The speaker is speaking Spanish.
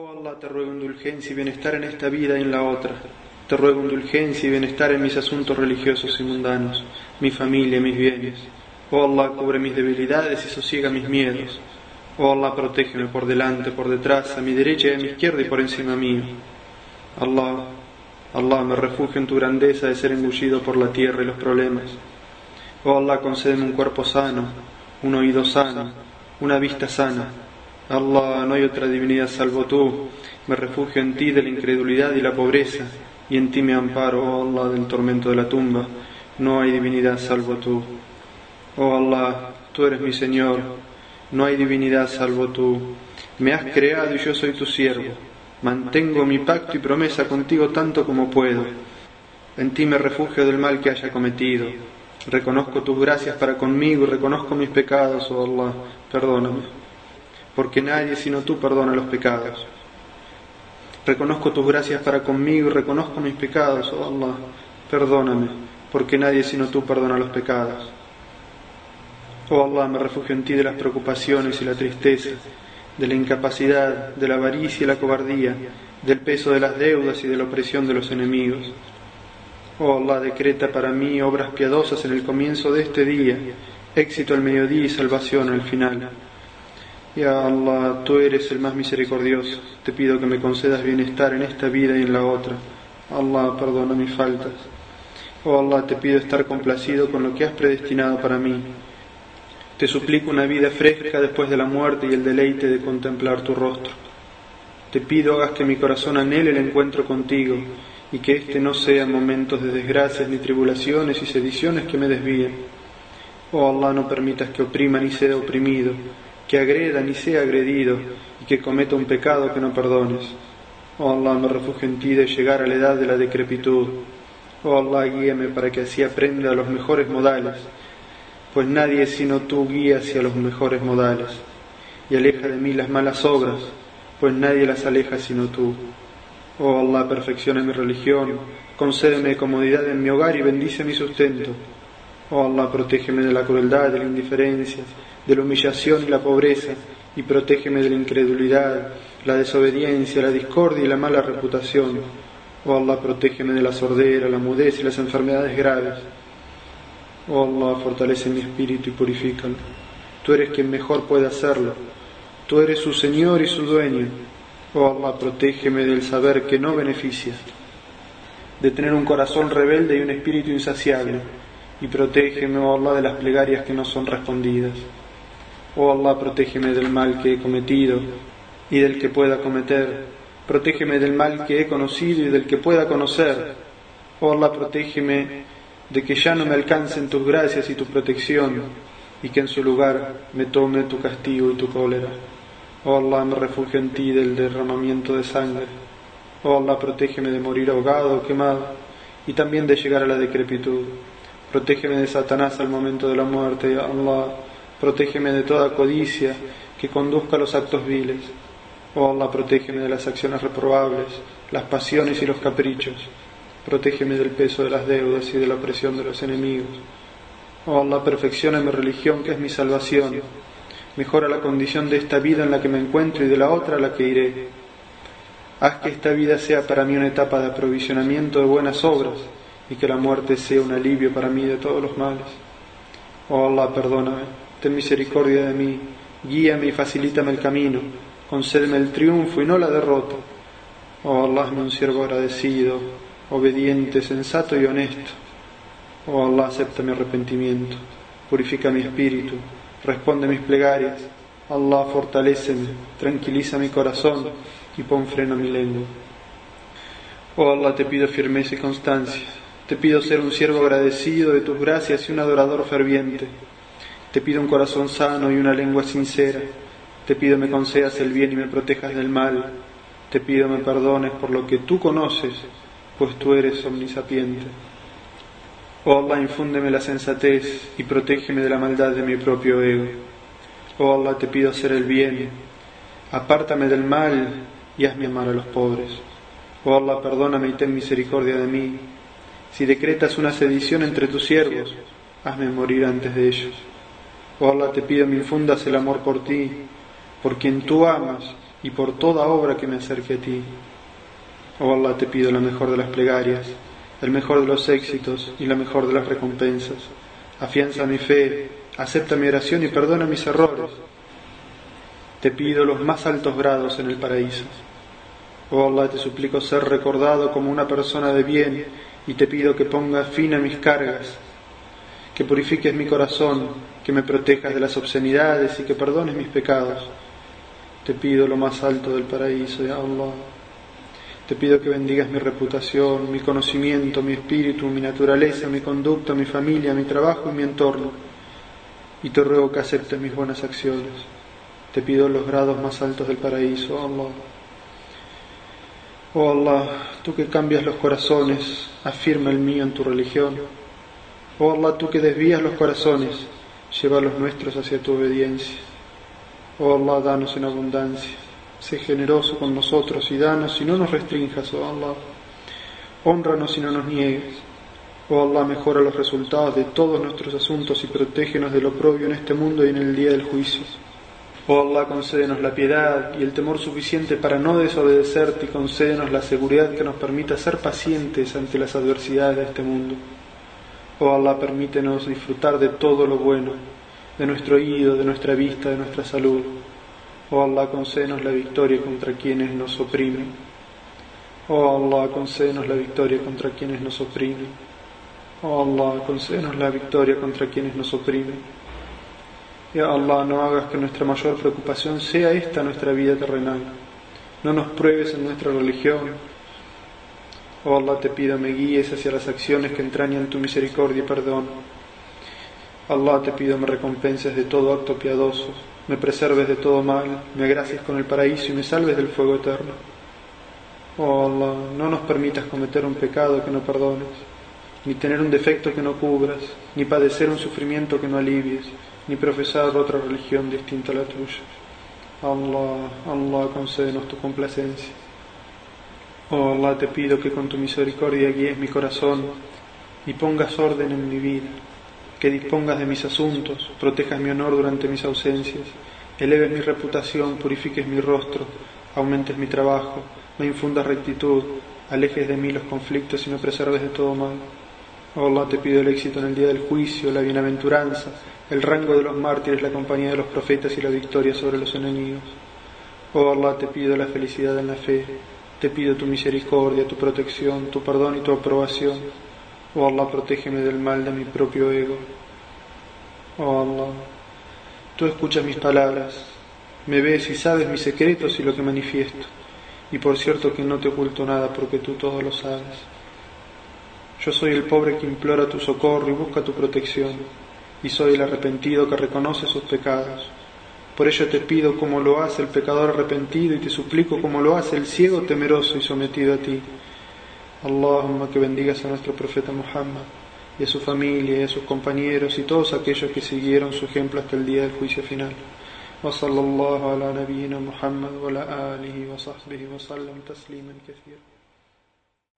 Oh Allah, te ruego indulgencia y bienestar en esta vida y en la otra. Te ruego indulgencia y bienestar en mis asuntos religiosos y mundanos, mi familia mis bienes. Oh Allah, cubre mis debilidades y sosiega mis miedos. Oh Allah, protégeme por delante, por detrás, a mi derecha y a mi izquierda y por encima mío. Allah, Allah, me refugio en tu grandeza de ser engullido por la tierra y los problemas. Oh Allah, concédeme un cuerpo sano, un oído sano, una vista sana. Allah, no hay otra divinidad salvo tú. Me refugio en ti de la incredulidad y la pobreza, y en ti me amparo, oh Allah, del tormento de la tumba. No hay divinidad salvo tú. Oh Allah, tú eres mi Señor. No hay divinidad salvo tú. Me has creado y yo soy tu siervo. Mantengo mi pacto y promesa contigo tanto como puedo. En ti me refugio del mal que haya cometido. Reconozco tus gracias para conmigo y reconozco mis pecados, oh Allah, perdóname. Porque nadie sino tú perdona los pecados. Reconozco tus gracias para conmigo y reconozco mis pecados, oh Allah, perdóname. Porque nadie sino tú perdona los pecados. Oh Allah, me refugio en ti de las preocupaciones y la tristeza, de la incapacidad, de la avaricia y la cobardía, del peso de las deudas y de la opresión de los enemigos. Oh Allah, decreta para mí obras piadosas en el comienzo de este día, éxito al mediodía y salvación al final. Ya Allah, tú eres el más misericordioso. Te pido que me concedas bienestar en esta vida y en la otra. Allah, perdona mis faltas. Oh Allah, te pido estar complacido con lo que has predestinado para mí. Te suplico una vida fresca después de la muerte y el deleite de contemplar tu rostro. Te pido hagas que mi corazón anhele el encuentro contigo y que este no sea momentos de desgracias ni tribulaciones y sediciones que me desvíen. Oh Allah, no permitas que oprima ni sea oprimido, que agreda ni sea agredido y que cometa un pecado que no perdones. Oh Allah, me refugio en ti de llegar a la edad de la decrepitud. Oh Allah, guíame para que así aprenda los mejores modales, pues nadie sino tú guía hacia los mejores modales. Y aleja de mí las malas obras, pues nadie las aleja sino tú. Oh Allah, perfecciona mi religión, concédeme comodidad en mi hogar y bendice mi sustento. Oh Allah, protégeme de la crueldad, de la indiferencia, de la humillación y la pobreza, y protégeme de la incredulidad, la desobediencia, la discordia y la mala reputación. Oh Allah, protégeme de la sordera, la mudez y las enfermedades graves. Oh Allah, fortalece mi espíritu y purifícalo. Tú eres quien mejor puede hacerlo. Tú eres su Señor y su dueño. Oh Allah, protégeme del saber que no beneficia, de tener un corazón rebelde y un espíritu insaciable. Y protégeme, oh Allah, de las plegarias que no son respondidas. Oh Allah, protégeme del mal que he cometido y del que pueda cometer. Protégeme del mal que he conocido y del que pueda conocer. Oh Allah, protégeme de que ya no me alcancen tus gracias y tu protección y que en su lugar me tome tu castigo y tu cólera. Oh Allah, me refugio en ti del derramamiento de sangre. Oh Allah, protégeme de morir ahogado o quemado y también de llegar a la decrepitud. Protégeme de Satanás al momento de la muerte. Allah, protégeme de toda codicia que conduzca a los actos viles. Oh Allah, protégeme de las acciones reprobables, las pasiones y los caprichos. Protégeme del peso de las deudas y de la opresión de los enemigos. Oh Allah, perfecciona mi religión que es mi salvación. Mejora la condición de esta vida en la que me encuentro y de la otra a la que iré. Haz que esta vida sea para mí una etapa de aprovisionamiento de buenas obras y que la muerte sea un alivio para mí de todos los males. Oh Allah, perdóname, ten misericordia de mí, guíame y facilítame el camino, concédeme el triunfo y no la derrota. Oh Allah, hazme un siervo agradecido, obediente, sensato y honesto. Oh Allah, acepta mi arrepentimiento, purifica mi espíritu, responde mis plegarias. Allah, fortaléceme, tranquiliza mi corazón y pon freno a mi lengua. Oh Allah, te pido firmeza y constancia. Te pido ser un siervo agradecido de tus gracias y un adorador ferviente. Te pido un corazón sano y una lengua sincera. Te pido me concedas el bien y me protejas del mal. Te pido me perdones por lo que tú conoces, pues tú eres omnisapiente. Oh Allah, infúndeme la sensatez y protégeme de la maldad de mi propio ego. Oh Allah, te pido hacer el bien. Apártame del mal y hazme amar a los pobres. Oh Allah, perdóname y ten misericordia de mí. Si decretas una sedición entre tus siervos, hazme morir antes de ellos. Oh Allah, te pido me infundas el amor por ti, por quien tú amas y por toda obra que me acerque a ti. Oh Allah, te pido la mejor de las plegarias, el mejor de los éxitos y la mejor de las recompensas. Afianza mi fe, acepta mi oración y perdona mis errores. Te pido los más altos grados en el paraíso. Oh Allah, te suplico ser recordado como una persona de bien y te pido que pongas fin a mis cargas, que purifiques mi corazón, que me protejas de las obscenidades y que perdones mis pecados. Te pido lo más alto del paraíso, ya Allah. Te pido que bendigas mi reputación, mi conocimiento, mi espíritu, mi naturaleza, mi conducta, mi familia, mi trabajo y mi entorno. Y te ruego que aceptes mis buenas acciones. Te pido los grados más altos del paraíso, Allah. Oh Allah, tú que cambias los corazones, afirma el mío en tu religión. Oh Allah, tú que desvías los corazones, lleva los nuestros hacia tu obediencia. Oh Allah, danos en abundancia. Sé generoso con nosotros y danos y no nos restrinjas, oh Allah. Honranos y no nos niegues. Oh Allah, mejora los resultados de todos nuestros asuntos y protégenos de lo propio en este mundo y en el día del juicio. Oh Allah, concédenos la piedad y el temor suficiente para no desobedecerte y concédenos la seguridad que nos permita ser pacientes ante las adversidades de este mundo. Oh Allah, permítenos disfrutar de todo lo bueno de nuestro oído, de nuestra vista, de nuestra salud. Oh Allah, concédenos la victoria contra quienes nos oprimen. Oh Allah, concédenos la victoria contra quienes nos oprimen. Oh Allah, concédenos la victoria contra quienes nos oprimen. Ya Allah, no hagas que nuestra mayor preocupación sea esta nuestra vida terrenal. No nos pruebes en nuestra religión. Oh Allah, te pido me guíes hacia las acciones que entrañan tu misericordia y perdón. Allah te pido me recompenses de todo acto piadoso, me preserves de todo mal, me agracies con el paraíso y me salves del fuego eterno. Oh Allah, no nos permitas cometer un pecado que no perdones, ni tener un defecto que no cubras, ni padecer un sufrimiento que no alivies, ni profesar otra religión distinta a la tuya. Allah, Allah, concédenos tu complacencia. Oh Allah, te pido que con tu misericordia guíes mi corazón y pongas orden en mi vida que dispongas de mis asuntos, protejas mi honor durante mis ausencias, eleves mi reputación, purifiques mi rostro, aumentes mi trabajo, me infundas rectitud, alejes de mí los conflictos y me preserves de todo mal. Oh Allah, te pido el éxito en el día del juicio, la bienaventuranza, el rango de los mártires, la compañía de los profetas y la victoria sobre los enemigos. Oh Allah, te pido la felicidad en la fe, te pido tu misericordia, tu protección, tu perdón y tu aprobación. Oh Allah, protégeme del mal de mi propio ego. Oh Allah, tú escuchas mis palabras, me ves y sabes mis secretos y lo que manifiesto. Y por cierto que no te oculto nada porque tú todo lo sabes. Yo soy el pobre que implora tu socorro y busca tu protección, y soy el arrepentido que reconoce sus pecados. Por ello te pido como lo hace el pecador arrepentido y te suplico como lo hace el ciego temeroso y sometido a ti. Allahumma que bendigas a nuestro profeta Muhammad y a su familia y a sus compañeros y todos aquellos que siguieron su ejemplo hasta el día del juicio final. وصلى الله على نبينا محمد وعلى آله وصحبه وسلم تسليما كثيرا